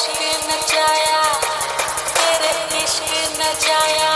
इश्क न जाया तेरे इश्क न जाया।